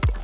Bye.